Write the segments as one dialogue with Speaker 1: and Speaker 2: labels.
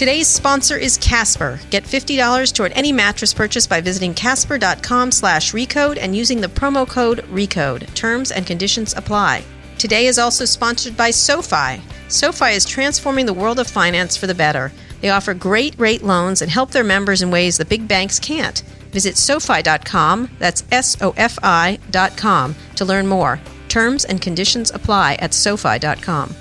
Speaker 1: Today's sponsor is Casper. Get $50 toward any mattress purchase by visiting casper.com slash recode and using the promo code RECODE. Terms and conditions apply. Today is also sponsored by SoFi. SoFi is transforming the world of finance for the better. They offer great rate loans and help their members in ways the big banks can't. Visit SoFi.com, that's S O F I.com, to learn more. Terms and conditions apply at SoFi.com.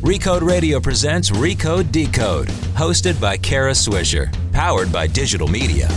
Speaker 2: Recode Radio presents Recode Decode, hosted by Kara Swisher, powered by digital media.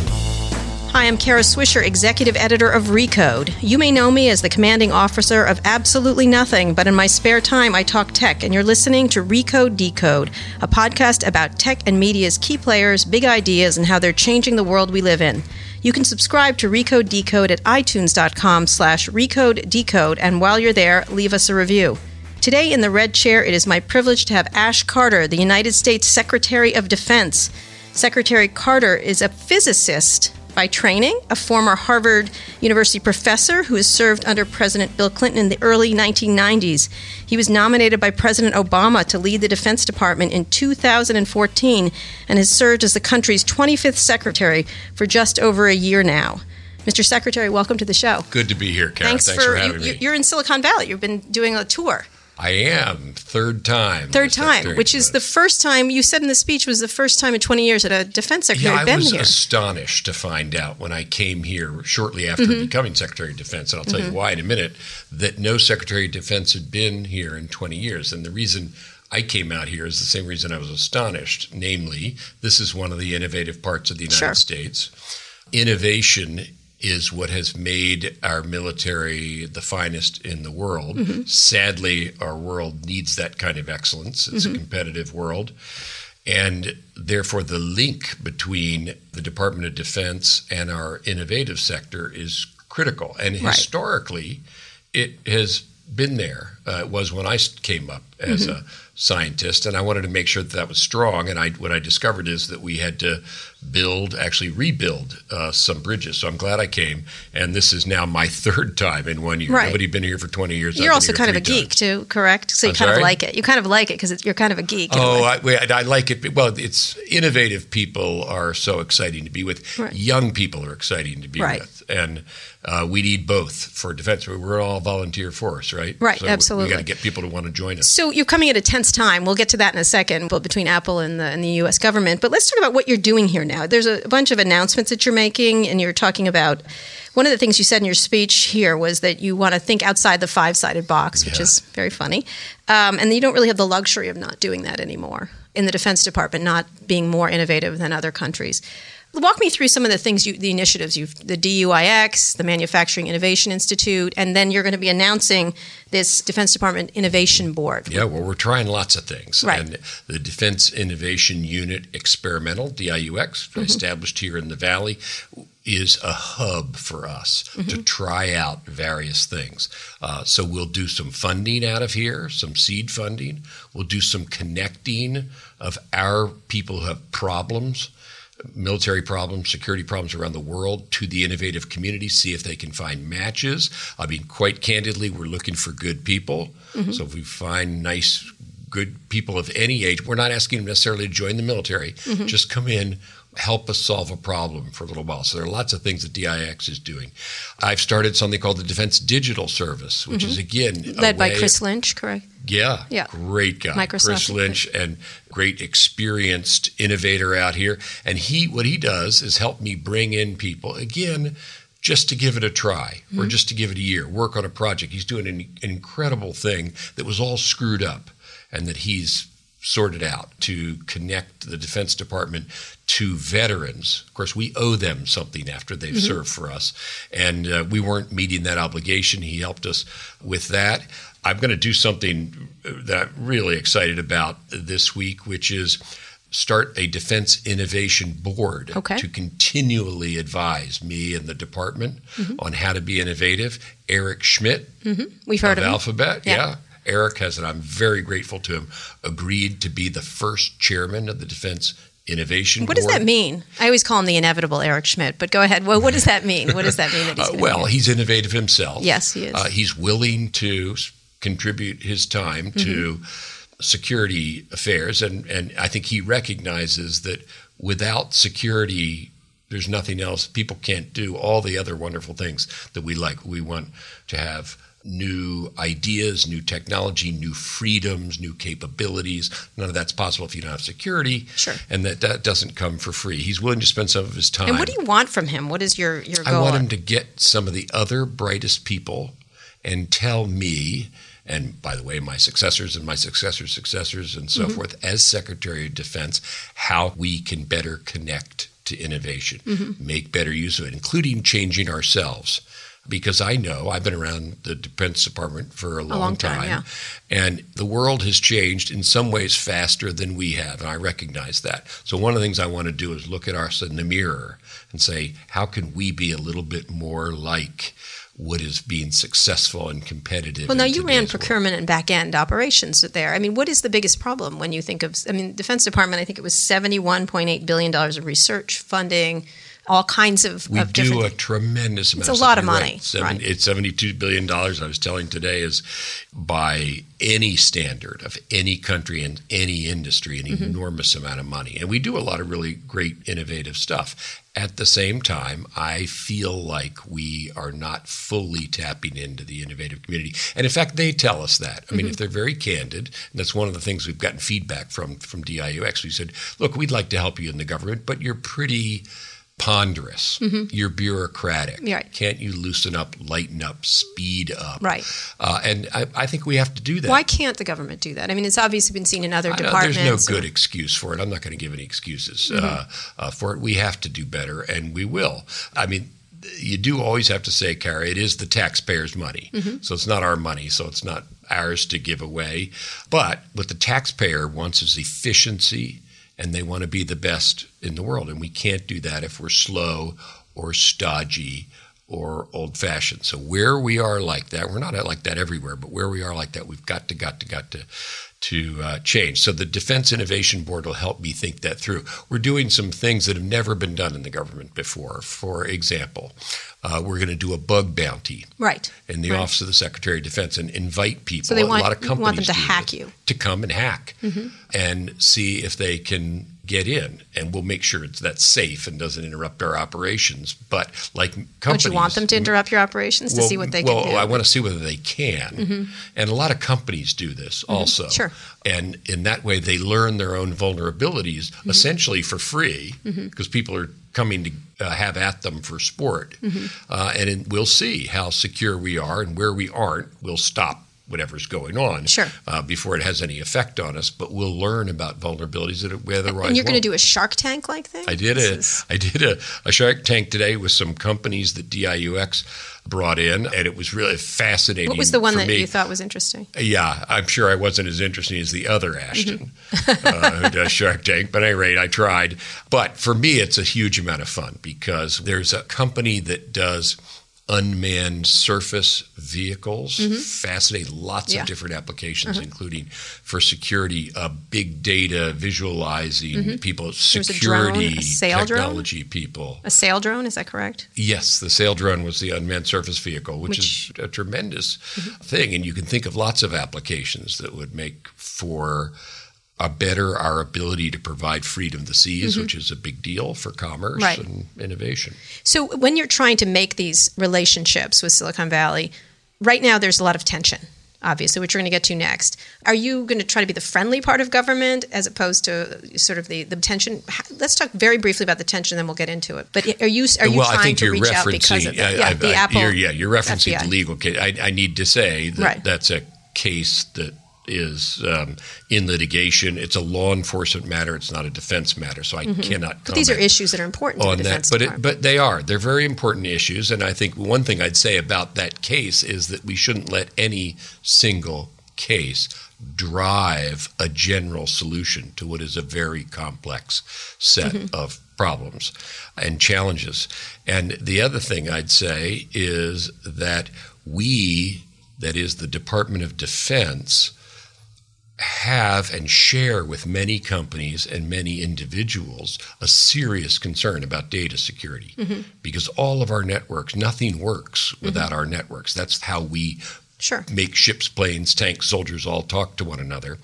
Speaker 1: Hi, I'm Kara Swisher, executive editor of Recode. You may know me as the commanding officer of absolutely nothing, but in my spare time, I talk tech, and you're listening to Recode Decode, a podcast about tech and media's key players, big ideas, and how they're changing the world we live in. You can subscribe to Recode Decode at itunes.com slash recode decode, and while you're there, leave us a review. Today in the red chair, it is my privilege to have Ash Carter, the United States Secretary of Defense. Secretary Carter is a physicist by training, a former Harvard University professor who has served under President Bill Clinton in the early 1990s. He was nominated by President Obama to lead the Defense Department in 2014 and has served as the country's 25th secretary for just over a year now. Mr. Secretary, welcome to the show.
Speaker 3: Good to be here, Kara.
Speaker 1: Thanks,
Speaker 3: Thanks,
Speaker 1: for,
Speaker 3: for, having
Speaker 1: you,
Speaker 3: me.
Speaker 1: You're in Silicon Valley. You've been doing a tour.
Speaker 3: I am third time.
Speaker 1: Third time, which is the first time you said in the speech was the first time in 20 years that a defense secretary
Speaker 3: Yeah,
Speaker 1: had
Speaker 3: I
Speaker 1: been
Speaker 3: was
Speaker 1: here.
Speaker 3: astonished to find out when I came here shortly after
Speaker 1: Mm-hmm.
Speaker 3: becoming Secretary of Defense, and I'll tell you why in a minute, that no Secretary of Defense had been here in 20 years. And the reason I came out here is the same reason I was astonished. Namely, this is one of the innovative parts of the United
Speaker 1: Sure.
Speaker 3: States. Innovation is what has made our military the finest in the world.
Speaker 1: Mm-hmm.
Speaker 3: Sadly, our world needs that kind of excellence. It's
Speaker 1: Mm-hmm.
Speaker 3: a competitive world. And therefore, the link between the Department of Defense and our innovative sector is critical. And
Speaker 1: Right.
Speaker 3: historically, it has been there. Uh, it was when I came up as
Speaker 1: Mm-hmm.
Speaker 3: a scientist, and I wanted to make sure that that was strong. And I, what I discovered is that we had to build, actually rebuild uh, some bridges. So I'm glad I came. And this is now my third time in one year.
Speaker 1: Right.
Speaker 3: Nobody been here for 20 years.
Speaker 1: You're also kind of a
Speaker 3: three
Speaker 1: geek too, correct? So you
Speaker 3: I'm
Speaker 1: kind of like it. You kind of like it because you're kind of a geek.
Speaker 3: Oh. I, I like it. Well, it's innovative people are so exciting to be with.
Speaker 1: Right.
Speaker 3: Young people are exciting to be
Speaker 1: Right.
Speaker 3: with, and uh, we need both for defense. We're all volunteer force, right?
Speaker 1: Right,
Speaker 3: So
Speaker 1: absolutely.
Speaker 3: We got to get people to want to join us.
Speaker 1: So you're coming at a tense time. We'll get to that in a second, but between Apple and the and the U.S. government. But let's talk about what you're doing here now. There's a bunch of announcements that you're making, and you're talking about. One of the things you said in your speech here was that you want to think outside the five-sided box, which
Speaker 3: Yeah.
Speaker 1: is very funny, um, and you don't really have the luxury of not doing that anymore in the Defense Department, not being more innovative than other countries. Walk me through some of the things, you, the initiatives you've, the DUIX, the Manufacturing Innovation Institute, and then you're going to be announcing this Defense Department Innovation Board.
Speaker 3: Yeah, well, we're trying lots of things.
Speaker 1: Right.
Speaker 3: And the Defense Innovation Unit Experimental, DIUX,
Speaker 1: Mm-hmm.
Speaker 3: established here in the Valley, is a hub for us
Speaker 1: Mm-hmm.
Speaker 3: to try out various things. Uh, so we'll do some funding out of here, some seed funding. We'll do some connecting of our people who have problems military problems, security problems around the world to the innovative community, see if they can find matches. I mean, quite candidly, we're looking for good people. Mm-hmm. So if we find nice, good people of any age, we're not asking them necessarily to join the military. Mm-hmm. Just come in, help us solve a problem for a little while. So there are lots of things that DIX is doing. I've started something called the Defense Digital Service, which is again
Speaker 1: Led by Chris Lynch, correct?
Speaker 3: yeah,
Speaker 1: Yeah.
Speaker 3: great guy,
Speaker 1: Microsoft.
Speaker 3: Chris Lynch, and great experienced innovator out here. And he, what he does is help me bring in people again, just to give it a try,
Speaker 1: Mm-hmm.
Speaker 3: or just to give it a year, work on a project. He's doing an, an incredible thing that was all screwed up, and that he's sorted out to connect the Defense Department to veterans. Of course, we owe them something after they've
Speaker 1: Mm-hmm.
Speaker 3: served for us, and uh, we weren't meeting that obligation. He helped us with that. I'm going to do something that I'm really excited about this week, which is start a defense innovation board
Speaker 1: Okay.
Speaker 3: to continually advise me and the department
Speaker 1: Mm-hmm.
Speaker 3: on how to be innovative. Eric Schmidt
Speaker 1: We've heard
Speaker 3: of
Speaker 1: of.
Speaker 3: Alphabet,
Speaker 1: Yeah.
Speaker 3: yeah. Eric has, and I'm very grateful to him, agreed to be the first chairman of the Defense Innovation
Speaker 1: What
Speaker 3: Board.
Speaker 1: does that mean? I always call him the inevitable Eric Schmidt, but go ahead. Well, what does that mean? What does that mean that he's
Speaker 3: Uh, well, he's innovative himself.
Speaker 1: Yes, he is.
Speaker 3: Uh, he's willing to contribute his time to
Speaker 1: Mm-hmm.
Speaker 3: security affairs, and, and I think he recognizes that without security, there's nothing else. People can't do all the other wonderful things that we like. We want to have new ideas, new technology, new freedoms, new capabilities. None of that's possible if you don't have security.
Speaker 1: Sure.
Speaker 3: And that, that doesn't come for free. He's willing to spend some of his time.
Speaker 1: And what do you want from him? What is your, your goal?
Speaker 3: I want him to get some of the other brightest people and tell me, and by the way, my successors and my successors' successors and so mm-hmm. forth, as Secretary of Defense, how we can better connect to innovation, mm-hmm. make better use of it, including changing ourselves because I know I've been around the Defense Department for a long,
Speaker 1: a long time,
Speaker 3: time
Speaker 1: yeah.
Speaker 3: and the world has changed in some ways faster than we have, and I recognize that. So one of the things I want to do is look at us in the mirror and say, how can we be a little bit more like what is being successful and competitive.
Speaker 1: Well, now you ran
Speaker 3: world.
Speaker 1: procurement and back end operations there. I mean, what is the biggest problem when you think of? I mean, Defense Department. I think it was seventy-one point eight billion dollars of research funding all kinds of.
Speaker 3: We
Speaker 1: of
Speaker 3: do a tremendous amount.
Speaker 1: It's a lot of money.
Speaker 3: Right. Seven,
Speaker 1: right.
Speaker 3: It's seventy-two billion dollars. I was telling today is by any standard of any country and any industry an mm-hmm. enormous amount of money, and we do a lot of really great innovative stuff. At the same time, I feel like we are not fully tapping into the innovative community. And in fact, they tell us that. I mean, mm-hmm. if they're very candid, and that's one of the things we've gotten feedback from from DIUX. We said, look, we'd like to help you in the government, but you're pretty ponderous. Mm-hmm. You're bureaucratic.
Speaker 1: Right.
Speaker 3: Can't you loosen up, lighten up, speed up?
Speaker 1: Right.
Speaker 3: Uh, and I, I, think we have to do that.
Speaker 1: Why can't the government do that? I mean, it's obviously been seen in other departments.
Speaker 3: there's no good excuse for it. I'm not going to give any excuses mm-hmm. uh, uh, for it. We have to do better, and we will. I mean, you do always have to say, Kara, it is the taxpayers' money. Mm-hmm. So it's not our money, so it's not ours to give away. But what the taxpayer wants is efficiency and they want to be the best in the world. And we can't do that if we're slow or stodgy or old fashioned. So where we are like that, we're not like that everywhere, but where we are like that, we've got to, got to, got to to uh, change. So the Defense Innovation Board will help me think that through. We're doing some things that have never been done in the government before. For example, uh, we're going to do a bug bounty
Speaker 1: right
Speaker 3: in the
Speaker 1: right.
Speaker 3: Office of the Secretary of Defense and invite people.
Speaker 1: So they want,
Speaker 3: a lot of companies
Speaker 1: want them to hack you
Speaker 3: to come and hack
Speaker 1: mm-hmm.
Speaker 3: and see if they can get in, and we'll make sure it's that's safe and doesn't interrupt our operations. But like companies,
Speaker 1: don't you want them to interrupt your operations to
Speaker 3: well,
Speaker 1: see what they
Speaker 3: well,
Speaker 1: can do?
Speaker 3: Well, I want to see whether they can,
Speaker 1: mm-hmm.
Speaker 3: and a lot of companies do this
Speaker 1: mm-hmm.
Speaker 3: also.
Speaker 1: Sure.
Speaker 3: And in that way, they learn their own vulnerabilities
Speaker 1: Mm-hmm.
Speaker 3: essentially for free because people are coming to uh, have at them for sport. Uh, and in, we'll see how secure we are and where we aren't. We'll stop whatever's going on
Speaker 1: sure.
Speaker 3: uh, before it has any effect on us. But we'll learn about vulnerabilities that we otherwise.
Speaker 1: And you're going
Speaker 3: to
Speaker 1: do a Shark Tank like thing.
Speaker 3: I did a is... I did a, a Shark Tank today with some companies that DIUX brought in, and it was really fascinating.
Speaker 1: What was the one that
Speaker 3: me.
Speaker 1: you thought was interesting?
Speaker 3: Yeah, I'm sure I wasn't as interesting as the other Ashton mm-hmm. uh, who does Shark Tank, but at any rate, I tried. But for me, it's a huge amount of fun because there's a company that does unmanned surface vehicles.
Speaker 1: Mm-hmm.
Speaker 3: Fascinating, lots
Speaker 1: yeah.
Speaker 3: of different applications,
Speaker 1: uh-huh.
Speaker 3: including for security, uh, big data, visualizing
Speaker 1: mm-hmm.
Speaker 3: people,
Speaker 1: drone,
Speaker 3: security,
Speaker 1: a
Speaker 3: technology
Speaker 1: drone?
Speaker 3: people.
Speaker 1: A sail drone, is that correct?
Speaker 3: Yes, the sail drone was the unmanned surface vehicle, which,
Speaker 1: which...
Speaker 3: is a tremendous
Speaker 1: mm-hmm.
Speaker 3: thing. And you can think of lots of applications that would make for a better our ability to provide freedom of the seas,
Speaker 1: mm-hmm.
Speaker 3: which is a big deal for commerce
Speaker 1: right.
Speaker 3: and innovation.
Speaker 1: So, when you're trying to make these relationships with Silicon Valley, right now there's a lot of tension, obviously, which we're going to get to next. Are you going to try to be the friendly part of government as opposed to sort of the, the tension? Let's talk very briefly about the tension, then we'll get into it. But are you are you
Speaker 3: well,
Speaker 1: trying
Speaker 3: to
Speaker 1: reach out because of that? Yeah,
Speaker 3: I,
Speaker 1: the
Speaker 3: I,
Speaker 1: Apple.
Speaker 3: You're, yeah, you're referencing
Speaker 1: FBI.
Speaker 3: the legal case. I, I need to say that
Speaker 1: right.
Speaker 3: that's a case that is um, in litigation. It's a law enforcement matter. It's not a defense matter, so I
Speaker 1: mm-hmm.
Speaker 3: cannot.
Speaker 1: But these are issues that are important
Speaker 3: on
Speaker 1: to the defense
Speaker 3: that. But it, but they are. They're very important issues, and I think one thing I'd say about that case is that we shouldn't let any single case drive a general solution to what is a very complex set
Speaker 1: Mm-hmm.
Speaker 3: of problems and challenges. And the other thing I'd say is that we, that is the Department of Defense, have and share with many companies and many individuals a serious concern about data security
Speaker 1: Mm-hmm.
Speaker 3: because all of our networks, nothing works without our networks. That's how we
Speaker 1: sure.
Speaker 3: make ships, planes, tanks, soldiers all talk to one another.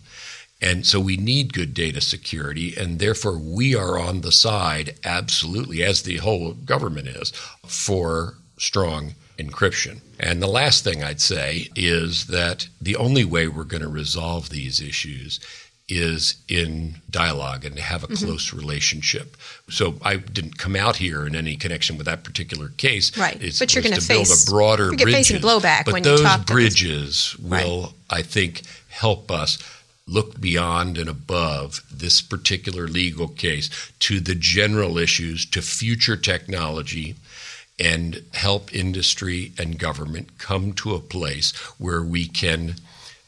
Speaker 3: And so we need good data security, and therefore we are on the side, absolutely, as the whole government is, for strong encryption. And the last thing I'd say is that the only way we're going to resolve these issues is in dialogue and to have a mm-hmm. close relationship. So I didn't come out here in any connection with that particular case.
Speaker 1: Right,
Speaker 3: it's,
Speaker 1: but you're going
Speaker 3: to
Speaker 1: face
Speaker 3: build a broader
Speaker 1: you're
Speaker 3: bridges.
Speaker 1: facing blowback
Speaker 3: but
Speaker 1: when
Speaker 3: those
Speaker 1: you talk
Speaker 3: bridges will,
Speaker 1: right.
Speaker 3: I think, help us look beyond and above this particular legal case to the general issues, to future technology, and help industry and government come to a place where we can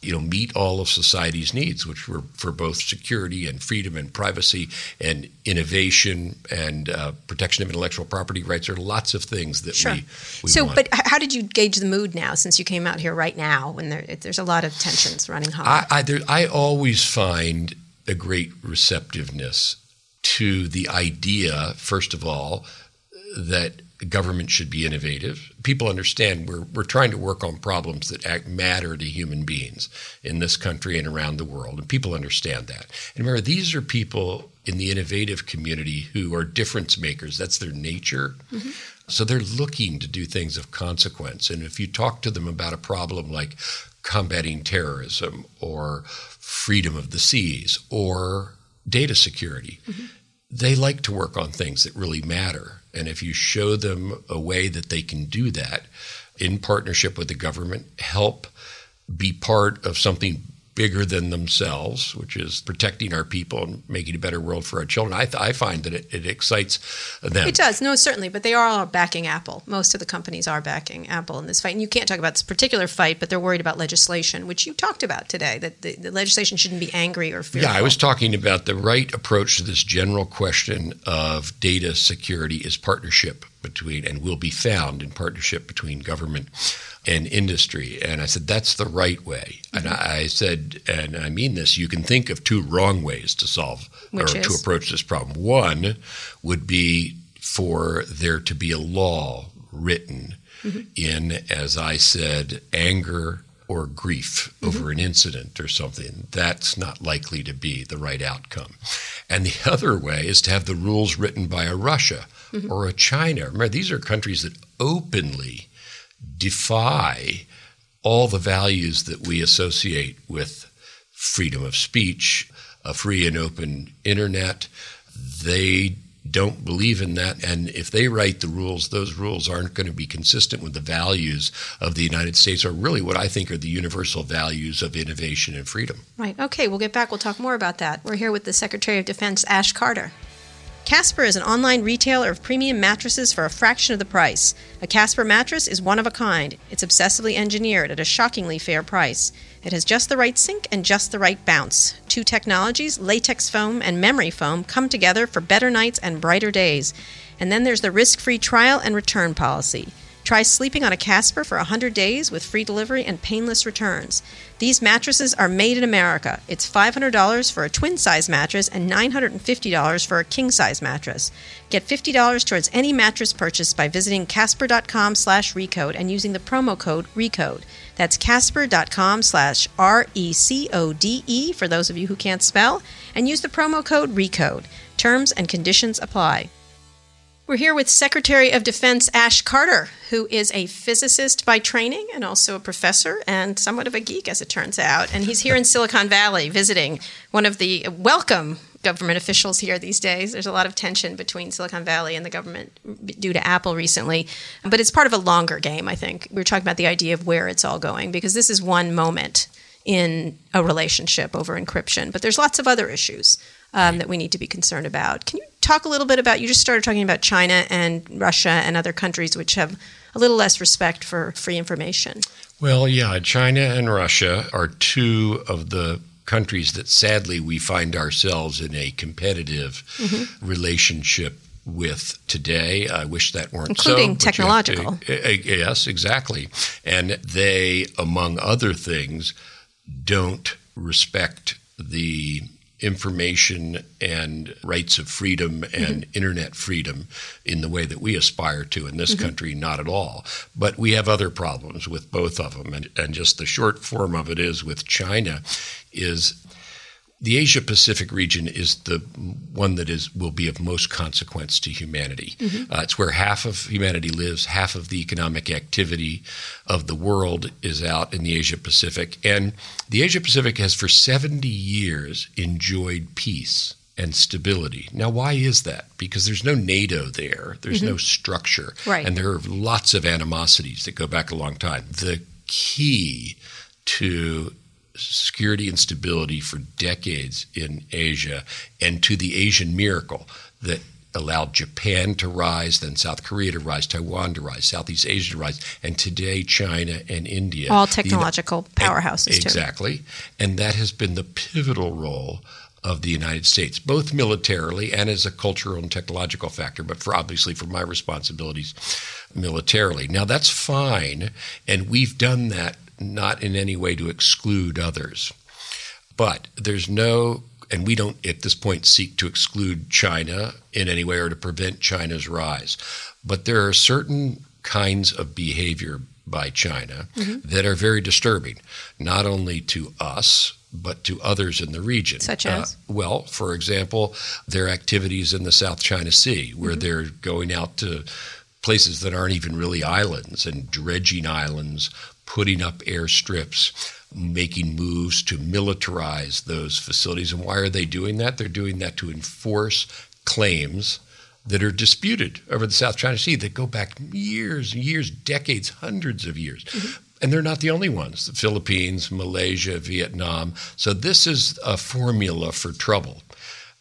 Speaker 3: you know, meet all of society's needs, which were for both security and freedom and privacy and innovation and uh, protection of intellectual property rights. There are lots of things that
Speaker 1: sure.
Speaker 3: we, we
Speaker 1: so,
Speaker 3: want.
Speaker 1: but how did you gauge the mood now since you came out here right now when there, there's a lot of tensions running high?
Speaker 3: I, I, there, I always find a great receptiveness to the idea, first of all, that government should be innovative. People understand we're, we're trying to work on problems that act, matter to human beings in this country and around the world, and people understand that. And remember, these are people in the innovative community who are difference makers. That's their nature. Mm-hmm. So they're looking to do things of consequence. And if you talk to them about a problem like combating terrorism or freedom of the seas or data security, mm-hmm. They like to work on things that really matter. And if you show them a way that they can do that in partnership with the government, help be part of something bigger than themselves, which is protecting our people and making a better world for our children. I, th- I find that it, it, excites them.
Speaker 1: It does, no, certainly, but they are all backing Apple. Most of the companies are backing Apple in this fight. And you can't talk about this particular fight, but they're worried about legislation, which you talked about today, that the, the legislation shouldn't be angry or fearful.
Speaker 3: Yeah, I was talking about the right approach to this general question of data security is partnership between, and will be found in partnership between government and industry. And I said, that's the right way. Mm-hmm. And I said, and I mean this, you can think of two wrong ways to solve
Speaker 1: Which
Speaker 3: or
Speaker 1: is?
Speaker 3: to approach this problem. One would be for there to be a law written mm-hmm. in, as I said, anger or grief mm-hmm. over an incident or something. That's not likely to be the right outcome. And the other way is to have the rules written by a Russia mm-hmm. or a China. Remember, these are countries that openly defy all the values that we associate with freedom of speech, a free and open internet. They don't believe in that. And if they write the rules, those rules aren't going to be consistent with the values of the United States, or really what I think are the universal values of innovation and freedom.
Speaker 1: Right. Okay, we'll get back. We'll talk more about that. We're here with the Secretary of Defense, Ash Carter. Casper is an online retailer of premium mattresses for a fraction of the price. A Casper mattress is one of a kind. It's obsessively engineered at a shockingly fair price. It has just the right sink and just the right bounce. Two technologies, latex foam and memory foam, come together for better nights and brighter days. And then there's the risk free trial and return policy. Try sleeping on a Casper for 100 days with free delivery and painless returns. These mattresses are made in America. It's $500 for a twin size mattress and $950 for a king size mattress. Get $50 towards any mattress purchase by visiting casper.com slash recode and using the promo code RECODE. That's casper.com slash R E C O D E for those of you who can't spell, and use the promo code RECODE. Terms and conditions apply. We're here with Secretary of Defense Ash Carter, who is a physicist by training and also a professor and somewhat of a geek, as it turns out. And he's here in Silicon Valley visiting one of the welcome government officials here these days. There's a lot of tension between Silicon Valley and the government due to Apple recently, but it's part of a longer game, I think. We are talking about the idea of where it's all going because this is one moment in a relationship over encryption, but there's lots of other issues um, that we need to be concerned about. Can you talk a little bit about? You just started talking about China and Russia and other countries which have a little less respect for free information.
Speaker 3: Well, yeah, China and Russia are two of the countries that sadly we find ourselves in a competitive mm-hmm. relationship with today. I wish that weren't
Speaker 1: including
Speaker 3: so,
Speaker 1: technological.
Speaker 3: To, yes, exactly. And they, among other things, don't respect the information and rights of freedom and mm-hmm. internet freedom in the way that we aspire to in this mm-hmm. country, not at all. But we have other problems with both of them. And, and just the short form of it is with China is the Asia Pacific region is the one that is will be of most consequence to humanity. Mm-hmm. Uh, it's where half of humanity lives, half of the economic activity of the world is out in the Asia Pacific, and the Asia Pacific has for 70 years enjoyed peace and stability. Now, why is that? Because there's no NATO there, there's mm-hmm. no structure,
Speaker 1: right.
Speaker 3: and there are lots of animosities that go back a long time. The key to security and stability for decades in Asia and to the Asian miracle that allowed Japan to rise, then South Korea to rise, Taiwan to rise, Southeast Asia to rise, and today China and India.
Speaker 1: All technological the, powerhouses,
Speaker 3: too. Exactly. And that has been the pivotal role of the United States, both militarily and as a cultural and technological factor, but for obviously for my responsibilities militarily. Now that's fine, and we've done that not in any way to exclude others. But there's no, and we don't at this point seek to exclude China in any way or to prevent China's rise. But there are certain kinds of behavior by China mm-hmm. that are very disturbing, not only to us, but to others in the region.
Speaker 1: Such as?
Speaker 3: Uh, well, for example, their activities in the South China Sea, where mm-hmm. they're going out to places that aren't even really islands and dredging islands, putting up airstrips, making moves to militarize those facilities. And why are they doing that? They're doing that to enforce claims that are disputed over the South China Sea that go back years, years, decades, hundreds of years. Mm-hmm. And they're not the only ones the Philippines, Malaysia, Vietnam. So, this is a formula for trouble.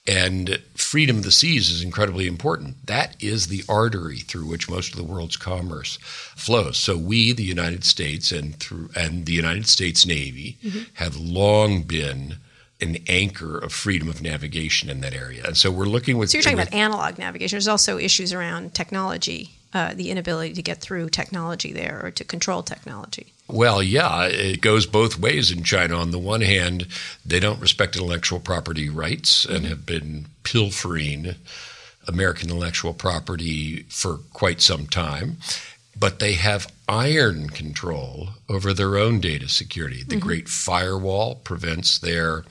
Speaker 3: And freedom of the seas is incredibly important. That is the artery through which most of the world's commerce flows. So we, the United States, and through and the United States Navy, mm-hmm. have long been an anchor of freedom of navigation in that area. And so we're looking with.
Speaker 1: So you're talking with, about analog navigation. There's also issues around technology, uh, the inability to get through technology there or to control technology.
Speaker 3: Well, yeah, it goes both ways in China. On the one hand, they don't respect intellectual property rights and have been pilfering American intellectual property for quite some time. But they have iron control over their own data security. The mm-hmm. Great Firewall prevents their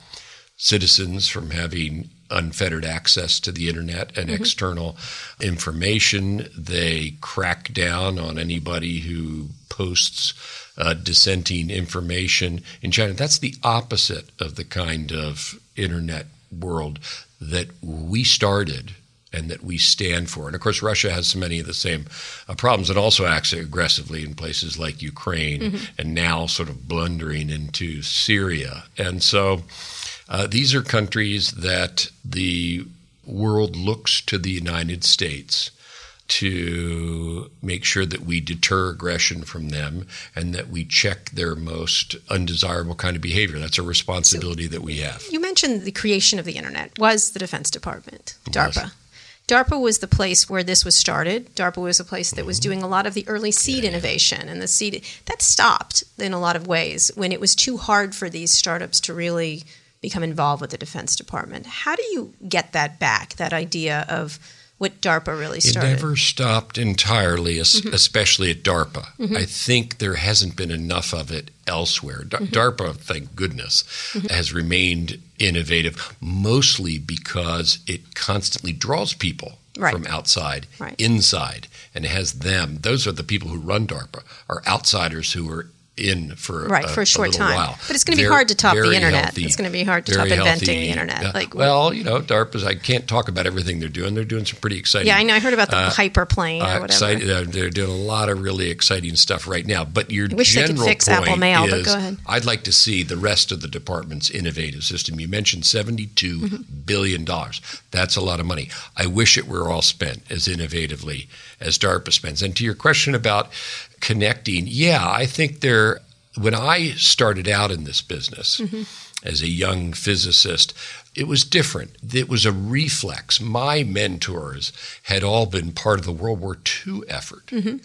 Speaker 3: citizens from having unfettered access to the internet and mm-hmm. external information. They crack down on anybody who posts uh, dissenting information in China. That's the opposite of the kind of internet world that we started and that we stand for. And of course, Russia has so many of the same uh, problems and also acts aggressively in places like Ukraine mm-hmm. and now sort of blundering into Syria. And so uh, these are countries that the world looks to the United States to make sure that we deter aggression from them and that we check their most undesirable kind of behavior. That's a responsibility so, that we have.
Speaker 1: You mentioned the creation of the internet was the Defense Department, DARPA. DARPA was the place where this was started. DARPA was a place that was mm-hmm. doing a lot of the early seed yeah, innovation, and the seed that stopped in a lot of ways when it was too hard for these startups to really become involved with the Defense Department. How do you get that back? That idea of what DARPA really started.
Speaker 3: It never stopped entirely, mm-hmm. especially at DARPA. Mm-hmm. I think there hasn't been enough of it elsewhere. D- mm-hmm. DARPA, thank goodness, mm-hmm. has remained innovative, mostly because it constantly draws people right. from outside right. inside and has them. Those are the people who run DARPA, are outsiders who are in for
Speaker 1: right
Speaker 3: a,
Speaker 1: for a short
Speaker 3: a
Speaker 1: time.
Speaker 3: While.
Speaker 1: But it's going to be hard to top the internet. Healthy, it's going to be hard to top inventing the internet.
Speaker 3: Uh,
Speaker 1: like
Speaker 3: well, you know, DARPA's. I can't talk about everything they're doing. They're doing some pretty exciting.
Speaker 1: Yeah, I know. I heard about the uh, hyperplane or whatever.
Speaker 3: uh, they're doing a lot of really exciting stuff right now. But your
Speaker 1: I wish
Speaker 3: general
Speaker 1: they could fix Apple Mail. Is, but go ahead.
Speaker 3: I'd like to see the rest of the department's innovative system. You mentioned seventy-two mm-hmm. billion dollars. That's a lot of money. I wish it were all spent as innovatively as DARPA spends. And to your question about connecting, yeah, I think there when I started out in this business mm-hmm. as a young physicist, it was different. It was a reflex. My mentors had all been part of the World War II effort. Mm-hmm.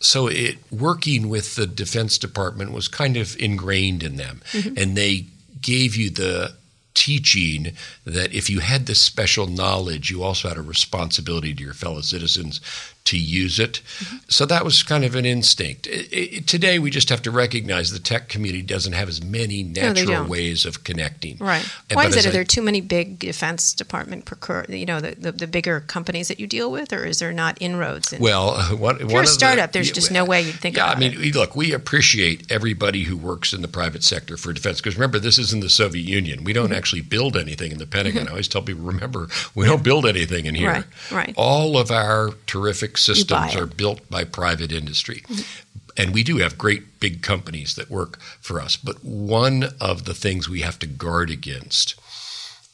Speaker 3: So it working with the Defense Department was kind of ingrained in them, mm-hmm. and they gave you the teaching that if you had this special knowledge, you also had a responsibility to your fellow citizens to use it. Mm-hmm. So that was kind of an instinct. It, it, today, we just have to recognize the tech community doesn't have as many natural no, ways of connecting.
Speaker 1: Right. Why is it? Are there too many big Defense Department, procure, you know, the, the, the, bigger companies that you deal with, or is there not inroads? In,
Speaker 3: well,
Speaker 1: one, if you're a startup, the, there's just no way you'd think about
Speaker 3: yeah,
Speaker 1: I
Speaker 3: mean, it. look, we appreciate everybody who works in the private sector for defense because remember, this isn't the Soviet Union. We don't mm-hmm. actually build anything in the Pentagon. Mm-hmm. I always tell people, remember, we don't build anything in here.
Speaker 1: Right. Right.
Speaker 3: All of our terrific systems are built by private industry. Mm-hmm. And we do have great big companies that work for us. But one of the things we have to guard against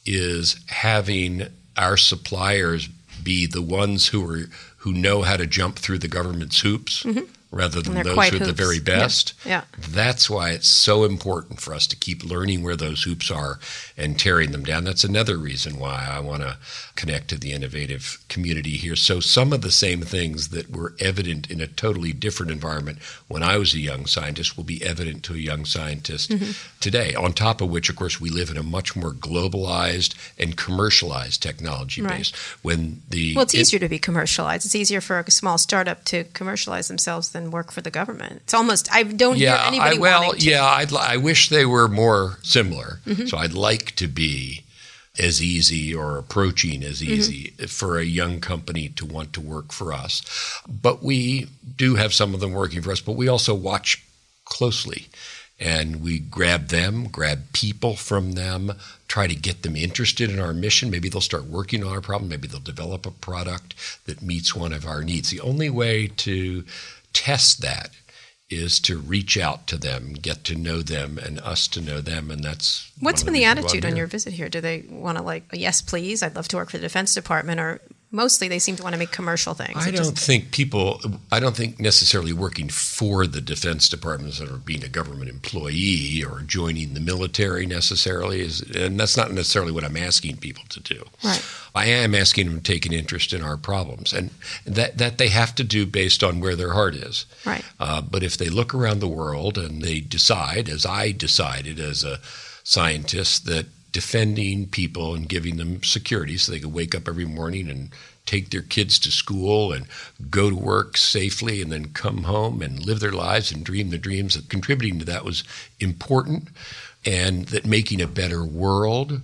Speaker 3: is having our suppliers be the ones who are who know how to jump through the government's hoops. Mm-hmm rather than those who are the very best.
Speaker 1: Yeah. yeah.
Speaker 3: That's why it's so important for us to keep learning where those hoops are and tearing them down. That's another reason why I want to connect to the innovative community here. So some of the same things that were evident in a totally different environment when I was a young scientist will be evident to a young scientist mm-hmm. today. On top of which, of course, we live in a much more globalized and commercialized technology right. base. When the
Speaker 1: well, it's easier to be commercialized. It's easier for a small startup to commercialize themselves than work for the government. It's almost I don't
Speaker 3: yeah,
Speaker 1: hear anybody.
Speaker 3: I, well, yeah, I'd, I wish they were more similar. Mm-hmm. So I'd like to be as easy or approaching as mm-hmm. easy mm-hmm. for a young company to want to work for us. But we do have some of them working for us, but we also watch closely and we grab them, grab people from them, try to get them interested in our mission. Maybe they'll start working on our problem. Maybe they'll develop a product that meets one of our needs. The only way to test that is to reach out to them, get to know them, and us to know them, and that's
Speaker 1: what's been
Speaker 3: the,
Speaker 1: the attitude on your visit here. Do they want to like, yes, please, I'd love to work for the Defense Department, or mostly they seem to want to make commercial things.
Speaker 3: I don't think people, I don't think necessarily working for the Defense Department or being a government employee or joining the military necessarily is, and that's not necessarily what I'm asking people to do.
Speaker 1: Right.
Speaker 3: I am asking them to take an interest in our problems, and that that they have to do based on where their heart is.
Speaker 1: Right.
Speaker 3: Uh, but if they look around the world and they decide, as I decided as a scientist, that defending people and giving them security so they could wake up every morning and take their kids to school and go to work safely and then come home and live their lives and dream the dreams. That contributing to that was important and that making a better world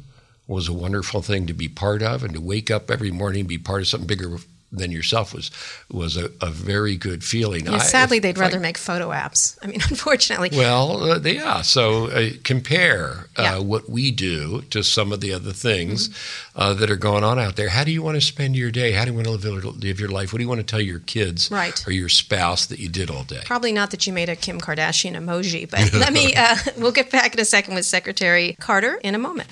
Speaker 3: was a wonderful thing to be part of and to wake up every morning and be part of something bigger than yourself was was a, a very good feeling.
Speaker 1: Yeah, sadly, they'd rather I, make photo apps. I mean, unfortunately.
Speaker 3: Well, uh, yeah. So uh, compare uh, yeah. what we do to some of the other things mm-hmm. uh, that are going on out there. How do you want to spend your day? How do you want to live, live your life? What do you want to tell your kids
Speaker 1: right.
Speaker 3: or your spouse that you did all day?
Speaker 1: Probably not that you made a Kim Kardashian emoji, but let me. Uh, we'll get back in a second with Secretary Carter in a moment.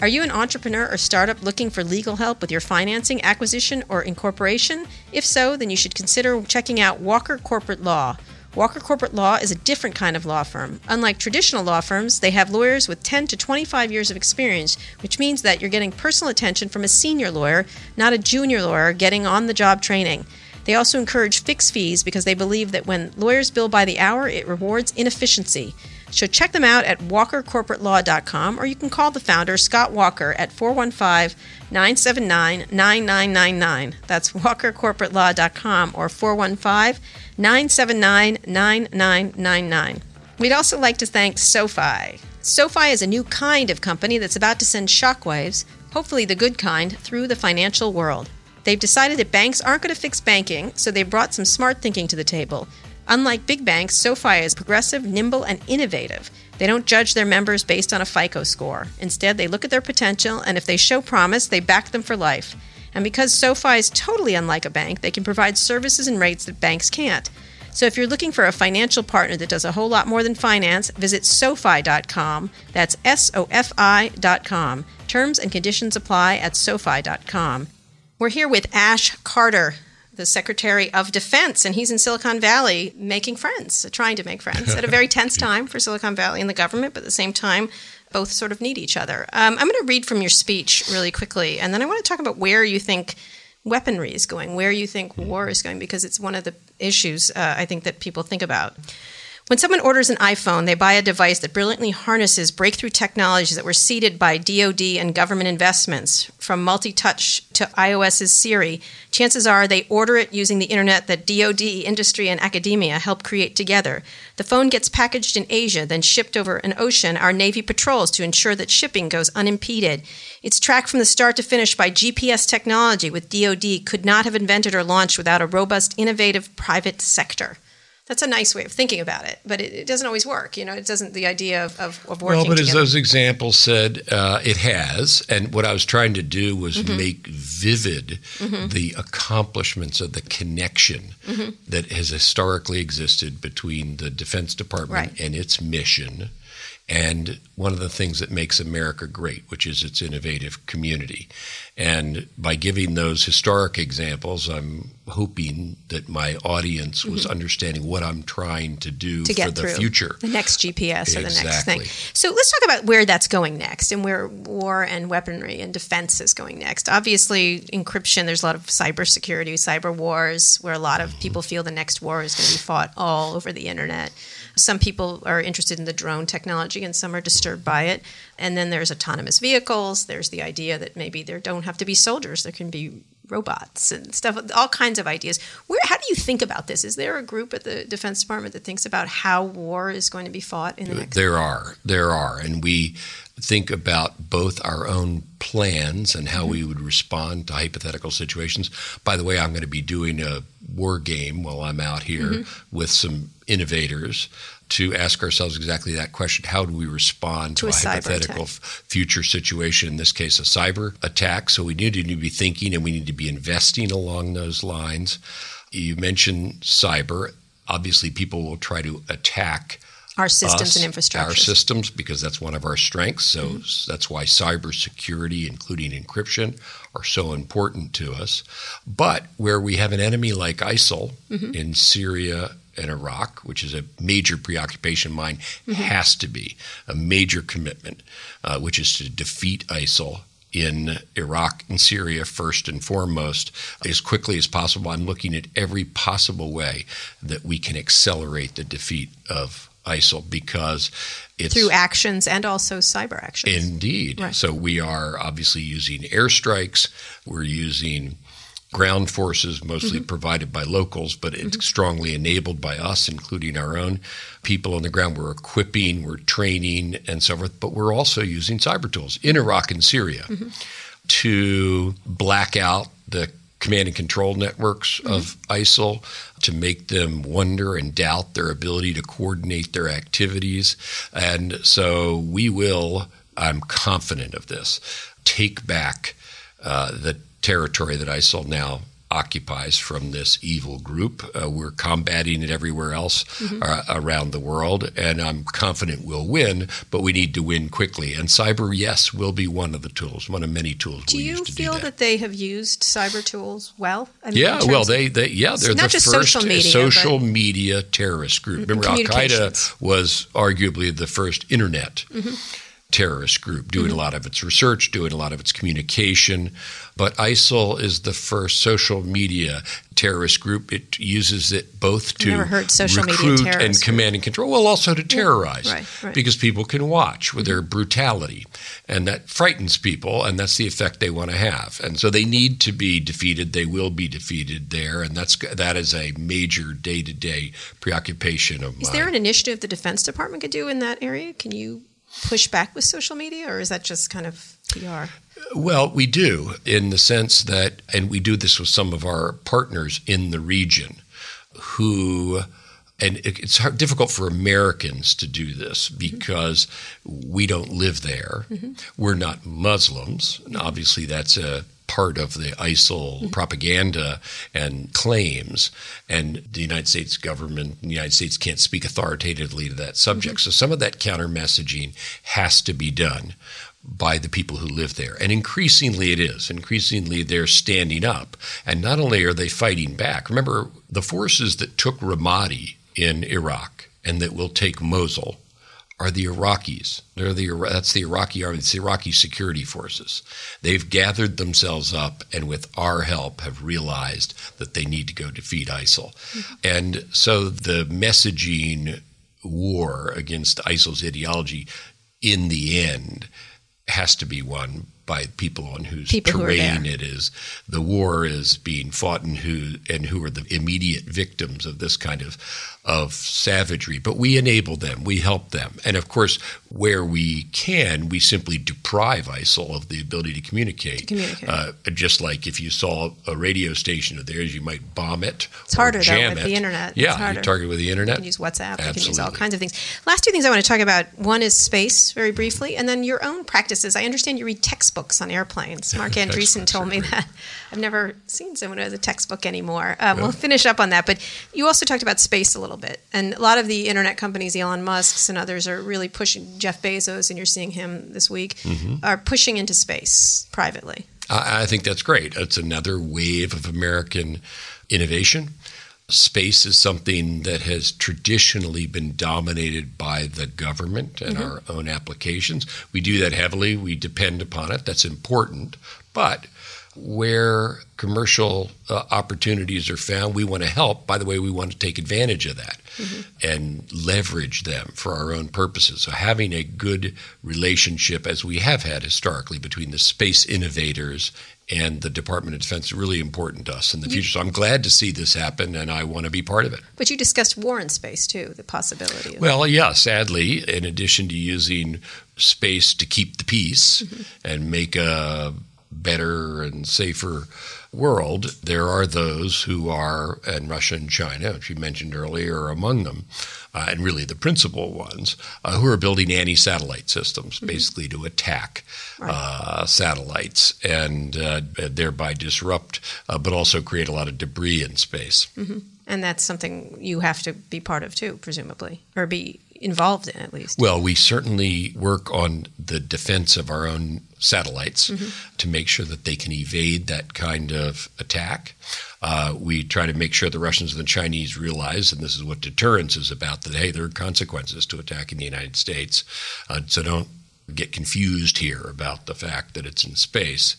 Speaker 1: Are you an entrepreneur or startup looking for legal help with your financing, acquisition, or incorporation? If so, then you should consider checking out Walker Corporate Law. Walker Corporate Law is a different kind of law firm. Unlike traditional law firms, they have lawyers with 10 to 25 years of experience, which means that you're getting personal attention from a senior lawyer, not a junior lawyer getting on the job training. They also encourage fixed fees because they believe that when lawyers bill by the hour, it rewards inefficiency. So check them out at walkercorporatelaw.com or you can call the founder, Scott Walker, at 415 979 9999. That's walkercorporatelaw.com or 415 979 9999. We'd also like to thank SoFi. SoFi is a new kind of company that's about to send shockwaves, hopefully the good kind, through the financial world. They've decided that banks aren't going to fix banking, so they've brought some smart thinking to the table. Unlike big banks, SoFi is progressive, nimble, and innovative. They don't judge their members based on a FICO score. Instead, they look at their potential, and if they show promise, they back them for life. And because SoFi is totally unlike a bank, they can provide services and rates that banks can't. So if you're looking for a financial partner that does a whole lot more than finance, visit SoFi.com. That's S O F I.com. Terms and conditions apply at SoFi.com. We're here with Ash Carter, the Secretary of Defense, and he's in Silicon Valley making friends, trying to make friends at a very tense time for Silicon Valley and the government, but at the same time, both sort of need each other. Um, I'm going to read from your speech really quickly, and then I want to talk about where you think weaponry is going, where you think war is going, because it's one of the issues uh, I think that people think about. When someone orders an iPhone, they buy a device that brilliantly harnesses breakthrough technologies that were seeded by DoD and government investments, from multi touch to iOS's Siri. Chances are they order it using the internet that DoD, industry, and academia help create together. The phone gets packaged in Asia, then shipped over an ocean. Our Navy patrols to ensure that shipping goes unimpeded. It's tracked from the start to finish by GPS technology, with DoD could not have invented or launched without a robust, innovative private sector that's a nice way of thinking about it, but it, it, doesn't always work. You know, it doesn't the idea of, of, of working.
Speaker 3: Well, but
Speaker 1: together.
Speaker 3: as those examples said, uh, it has. And what I was trying to do was mm-hmm. make vivid mm-hmm. the accomplishments of the connection mm-hmm. that has historically existed between the Defense Department right. and its mission and one of the things that makes America great, which is its innovative community. And by giving those historic examples, I'm hoping that my audience was mm-hmm. understanding what I'm trying to do
Speaker 1: to
Speaker 3: for the
Speaker 1: through.
Speaker 3: future.
Speaker 1: The next GPS
Speaker 3: exactly.
Speaker 1: or the next thing. So let's talk about where that's going next and where war and weaponry and defense is going next. Obviously, encryption, there's a lot of cybersecurity, cyber wars, where a lot of mm-hmm. people feel the next war is going to be fought all over the internet. Some people are interested in the drone technology and some are disturbed by it. And then there's autonomous vehicles. There's the idea that maybe there don't have to be soldiers, there can be robots and stuff, all kinds of ideas. Where, how do you think about this? Is there a group at the Defense Department that thinks about how war is going to be fought in the next?
Speaker 3: There are, there are, and we think about both our own plans and how mm-hmm. we would respond to hypothetical situations. By the way, I'm going to be doing a war game while I'm out here mm-hmm. with some innovators to ask ourselves exactly that question how do we respond to, to a, a hypothetical future situation in this case a cyber attack so we need to be thinking and we need to be investing along those lines you mentioned cyber obviously people will try to attack
Speaker 1: our systems
Speaker 3: us,
Speaker 1: and infrastructure.
Speaker 3: Our systems, because that's one of our strengths. So mm-hmm. that's why cybersecurity, including encryption, are so important to us. But where we have an enemy like ISIL mm-hmm. in Syria and Iraq, which is a major preoccupation of mine, mm-hmm. has to be a major commitment, uh, which is to defeat ISIL in Iraq and Syria first and foremost as quickly as possible. I'm looking at every possible way that we can accelerate the defeat of ISIL because it's
Speaker 1: through actions and also cyber actions.
Speaker 3: Indeed. Right. So we are obviously using airstrikes. We're using ground forces, mostly mm-hmm. provided by locals, but mm-hmm. strongly enabled by us, including our own people on the ground. We're equipping, we're training, and so forth. But we're also using cyber tools in Iraq and Syria mm-hmm. to black out the command and control networks mm-hmm. of ISIL to make them wonder and doubt their ability to coordinate their activities. And so we will, I'm confident of this, take back uh, the territory that ISIL now occupies from this evil group. Uh, we're combating it everywhere else mm-hmm. uh, around the world, and I'm confident we'll win, but we need to win quickly. And cyber, yes, will be one of the tools, one of many tools
Speaker 1: do
Speaker 3: we
Speaker 1: use
Speaker 3: to
Speaker 1: do you feel
Speaker 3: that.
Speaker 1: they have used cyber tools well?
Speaker 3: I mean, yeah, well, they, they yeah, they're the first
Speaker 1: social media,
Speaker 3: social media terrorist group. Remember, Al Qaeda was arguably the first internet. Mm-hmm terrorist group, doing mm-hmm. a lot of its research, doing a lot of its communication. But ISIL is the first social media terrorist group. It uses it both to recruit and command and control, well, also to terrorize,
Speaker 1: yeah, right, right.
Speaker 3: because people can watch with their brutality, and that frightens people, and that's the effect they want to have. And so they need to be defeated. They will be defeated there, and that's that is a major day to day preoccupation of
Speaker 1: is
Speaker 3: mine.
Speaker 1: Is there an initiative the Defense Department could do in that area? Can you push back with social media, or is that just kind of PR?
Speaker 3: Well, we do in the sense that, and we do this with some of our partners in the region who and it's hard, difficult for Americans to do this because mm-hmm. we don't live there. Mm-hmm. We're not Muslims. And obviously, that's a part of the ISIL mm-hmm. propaganda and claims. And the United States government, the United States can't speak authoritatively to that subject. Mm-hmm. So some of that counter messaging has to be done by the people who live there. And increasingly it is. Increasingly they're standing up. And not only are they fighting back, remember the forces that took Ramadi in Iraq and that will take Mosul are the Iraqis. They're the that's the Iraqi army. It's the Iraqi security forces. They've gathered themselves up and, with our help, have realized that they need to go defeat ISIL. Mm-hmm. And so the messaging war against ISIL's ideology in the end has to be won by people on whose
Speaker 1: People
Speaker 3: terrain
Speaker 1: there.
Speaker 3: it is. The war is being fought and who and who are the immediate victims of this kind of of savagery. But we enable them, we help them. And of course, where we can, we simply deprive ISIL of the ability to communicate.
Speaker 1: communicate.
Speaker 3: Uh, just like if you saw a radio station of theirs, you might bomb it.
Speaker 1: It's harder, though, with
Speaker 3: it.
Speaker 1: the internet.
Speaker 3: Yeah, you target with the internet.
Speaker 1: You can use WhatsApp. You can use all kinds of things. Last two things I want to talk about. One is space, very briefly, and then your own practices. I understand you read textbooks on airplanes. Marc Andreessen told me that. I've never seen someone who has a textbook anymore. Um, We'll finish up on that. But you also talked about space a little bit. And a lot of the internet companies, Elon Musk's and others, are really pushing Jeff Bezos, and you're seeing him this week,
Speaker 3: Mm-hmm.
Speaker 1: are pushing into space privately.
Speaker 3: I, I think that's great. It's another wave of American innovation. Space is something that has traditionally been dominated by the government and our own applications. We do that heavily. We depend upon it. That's important. But where commercial uh, opportunities are found, we want to help. By the way, we want to take advantage of that and leverage them for our own purposes. So, having a good relationship, as we have had historically, between the space innovators and the Department of Defense is really important to us in the mm-hmm. future. So, I'm glad to see this happen, and I want to be part of it.
Speaker 1: But you discussed war in space, too, the possibility of
Speaker 3: Well, yeah, sadly, in addition to using space to keep the peace mm-hmm. and make a better and safer world, there are those who are, and Russia and China, which you mentioned earlier, are among them, uh, and really the principal ones, uh, who are building anti satellite systems, basically to attack uh, satellites and uh, thereby disrupt, uh, but also create a lot of debris in space.
Speaker 1: And that's something you have to be part of too, presumably, or be involved in at least.
Speaker 3: Well, we certainly work on the defense of our own satellites to make sure that they can evade that kind of attack. Uh, we try to make sure the Russians and the Chinese realize, and this is what deterrence is about, that hey, there are consequences to attacking the United States. Uh, so don't get confused here about the fact that it's in space.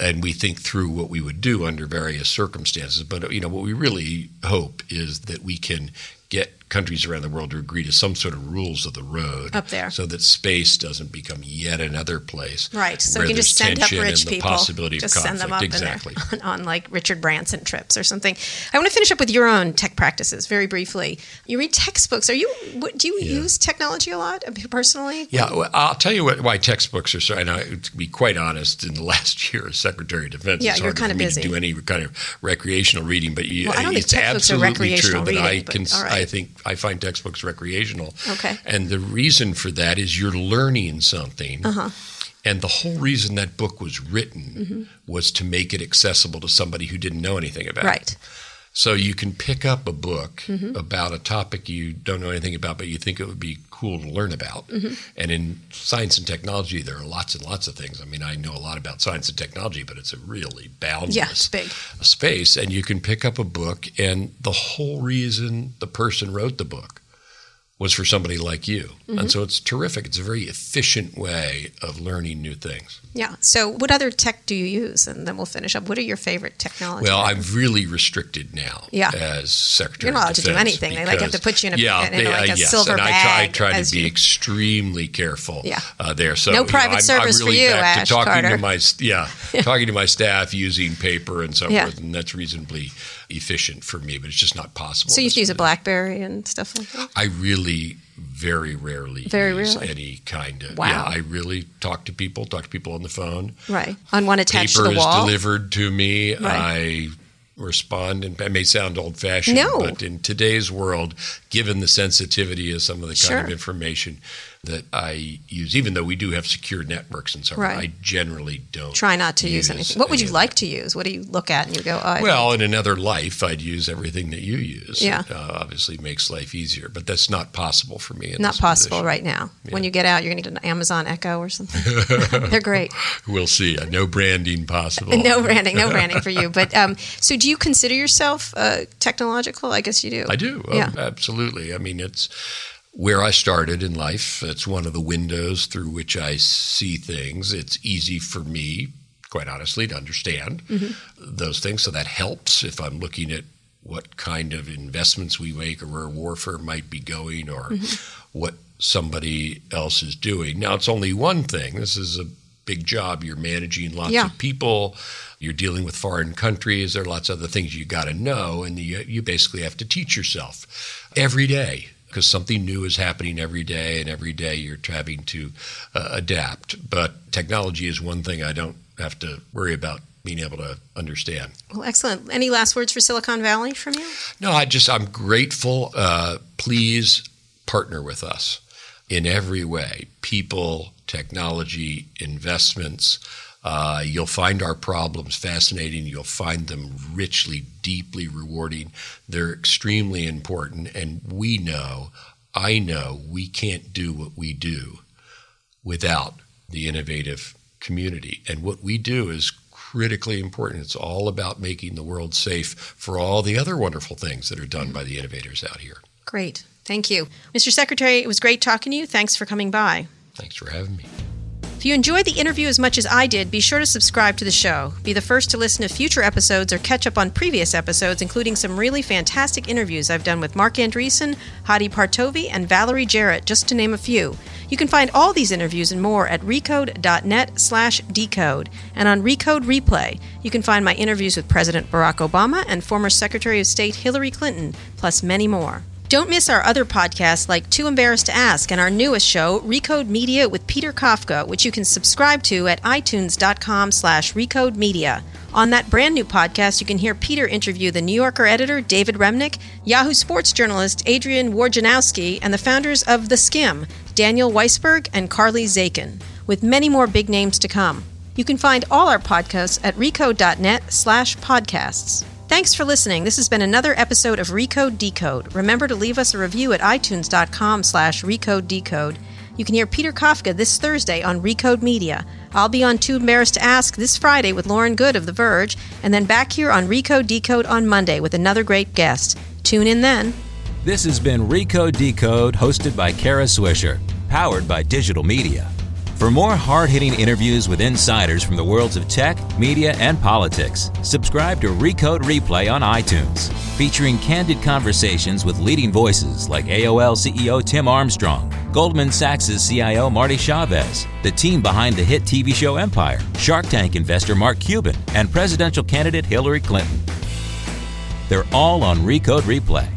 Speaker 3: And we think through what we would do under various circumstances. But you know, what we really hope is that we can get countries around the world to agree to some sort of rules of the road
Speaker 1: Up there.
Speaker 3: so that space doesn't become yet another place
Speaker 1: Right. So
Speaker 3: where
Speaker 1: you can just send up rich
Speaker 3: and the
Speaker 1: people.
Speaker 3: possibility
Speaker 1: just
Speaker 3: of
Speaker 1: send them up
Speaker 3: exactly.
Speaker 1: there on, on like Richard Branson trips or something. I want to finish up with your own tech practices very briefly. You read textbooks. Are you? What, do you
Speaker 3: Yeah.
Speaker 1: use technology a lot personally?
Speaker 3: Yeah, well, I'll tell you what, why textbooks are so. And I, to be quite honest, in the last year as Secretary of Defense,
Speaker 1: Yeah,
Speaker 3: it's
Speaker 1: you're
Speaker 3: hard for me
Speaker 1: busy.
Speaker 3: to do any kind of recreational reading. But you,
Speaker 1: Well, I don't think
Speaker 3: it's absolutely true that I
Speaker 1: but
Speaker 3: can.
Speaker 1: right.
Speaker 3: I think I find textbooks recreational.
Speaker 1: Okay.
Speaker 3: And the reason for that is you're learning something.
Speaker 1: Uh-huh.
Speaker 3: And the whole reason that book was written was to make it accessible to somebody who didn't know anything about it.
Speaker 1: Mm-hmm. Right.
Speaker 3: So you can pick up a book
Speaker 1: Mm-hmm.
Speaker 3: about a topic you don't know anything about, but you think it would be cool to learn about.
Speaker 1: Mm-hmm.
Speaker 3: And in science and technology, there are lots and lots of things. I mean, I know a lot about science and technology, but it's a really boundless
Speaker 1: Yeah, big.
Speaker 3: space. And you can pick up a book, and the whole reason the person wrote the book was for somebody like you.
Speaker 1: Mm-hmm.
Speaker 3: And so it's terrific. It's a very efficient way of learning new things.
Speaker 1: Yeah. So, what other tech do you use? And then we'll finish up. What are your favorite technologies?
Speaker 3: Well, I'm really restricted now
Speaker 1: Yeah.
Speaker 3: as Secretary
Speaker 1: You're not allowed to do anything. They, like, have to put you in a-
Speaker 3: yeah,
Speaker 1: in a, like,
Speaker 3: uh,
Speaker 1: a
Speaker 3: yes,
Speaker 1: silver
Speaker 3: and I try, I try to be
Speaker 1: you-
Speaker 3: extremely careful
Speaker 1: Yeah.
Speaker 3: uh, there. So
Speaker 1: No
Speaker 3: you know,
Speaker 1: private
Speaker 3: I'm,
Speaker 1: service
Speaker 3: I'm
Speaker 1: for you,
Speaker 3: back
Speaker 1: Ash
Speaker 3: to talking
Speaker 1: Carter.
Speaker 3: to my yeah, talking to my staff using paper and so
Speaker 1: Yeah.
Speaker 3: forth, and that's reasonably efficient for me. But it's just not possible.
Speaker 1: so you use a BlackBerry and stuff like that.
Speaker 3: I really very rarely
Speaker 1: Very
Speaker 3: use
Speaker 1: rarely?
Speaker 3: any kind of
Speaker 1: Wow.
Speaker 3: yeah. I really talk to people, talk to people on the phone
Speaker 1: Right. On one attached
Speaker 3: paper
Speaker 1: to the
Speaker 3: is
Speaker 1: wall.
Speaker 3: delivered to me.
Speaker 1: Right.
Speaker 3: I respond, and it may sound old fashioned,
Speaker 1: No.
Speaker 3: but in today's world, given the sensitivity of some of the
Speaker 1: Sure.
Speaker 3: kind of information that I use, even though we do have secure networks and so on,
Speaker 1: Right.
Speaker 3: I generally don't
Speaker 1: Try not to use, anything. What would you like to use? What do you look at and you go, oh, I-
Speaker 3: well, in another life, I'd use everything that you use.
Speaker 1: Yeah.
Speaker 3: It, uh, obviously makes life easier, but that's not possible for me. In
Speaker 1: not possible
Speaker 3: position.
Speaker 1: right now. When you get out, you're going to get an Amazon Echo or something. They're great.
Speaker 3: We'll see. Uh, No branding possible.
Speaker 1: No branding, no branding for you. But um, so, do you consider yourself uh, technological? I guess you do.
Speaker 3: I do. Oh,
Speaker 1: Yeah.
Speaker 3: absolutely. I mean, it's where I started in life. It's one of the windows through which I see things. It's easy for me, quite honestly, to understand
Speaker 1: Mm-hmm.
Speaker 3: those things. So that helps if I'm looking at what kind of investments we make or where warfare might be going or mm-hmm. what somebody else is doing. Now, it's only one thing. This is a big job. You're managing lots yeah. of people. You're dealing with foreign countries. There are lots of other things you got to know, and you, you basically have to teach yourself every day because something new is happening every day, and every day you're having to uh, adapt. But technology is one thing I don't have to worry about being able to understand.
Speaker 1: Well, excellent. Any last words for Silicon Valley from you?
Speaker 3: No, I just I'm grateful. Uh, please partner with us in every way. People, technology, investments. Uh, you'll find our problems fascinating. You'll find them richly, deeply rewarding. They're extremely important. And we know, I know, we can't do what we do without the innovative community. And what we do is critically important. It's all about making the world safe for all the other wonderful things that are done by the innovators out here.
Speaker 1: Great. Thank you. Mr. Secretary, it was great talking to you. Thanks for coming by.
Speaker 3: Thanks for having me.
Speaker 1: You enjoyed the interview as much as I did, be sure to subscribe to the show. Be the first to listen to future episodes or catch up on previous episodes, including some really fantastic interviews I've done with Marc Andreessen, Hadi Partovi, and Valerie Jarrett, just to name a few. You can find all these interviews and more at recode.net slash decode. And on Recode Replay, you can find my interviews with President Barack Obama and former Secretary of State Hillary Clinton, plus many more. Don't miss our other podcasts like Too Embarrassed to Ask and our newest show, Recode Media with Peter Kafka, which you can subscribe to at itunes.com slash recode media. On that brand new podcast, you can hear Peter interview the New Yorker editor David Remnick, Yahoo Sports journalist Adrian Wojnarowski, and the founders of The Skimm, Danielle Weisberg and Carly Zakin, with many more big names to come. You can find all our podcasts at recode.net slash podcasts. Thanks for listening. This has been another episode of Recode Decode. Remember to leave us a review at itunes.com slash recode decode. You can hear Peter Kafka this Thursday on Recode Media. I'll be on Too Embarrassed to Ask this Friday with Lauren Goode of The Verge, and then back here on Recode Decode on Monday with another great guest. Tune in then.
Speaker 2: This has been Recode Decode, hosted by Kara Swisher, powered by digital media. For more hard hitting interviews with insiders from the worlds of tech, media, and politics, subscribe to Recode Replay on iTunes, featuring candid conversations with leading voices like AOL CEO Tim Armstrong, Goldman Sachs' CIO Marty Chavez, the team behind the hit TV show Empire, Shark Tank investor Mark Cuban, and presidential candidate Hillary Clinton. They're all on Recode Replay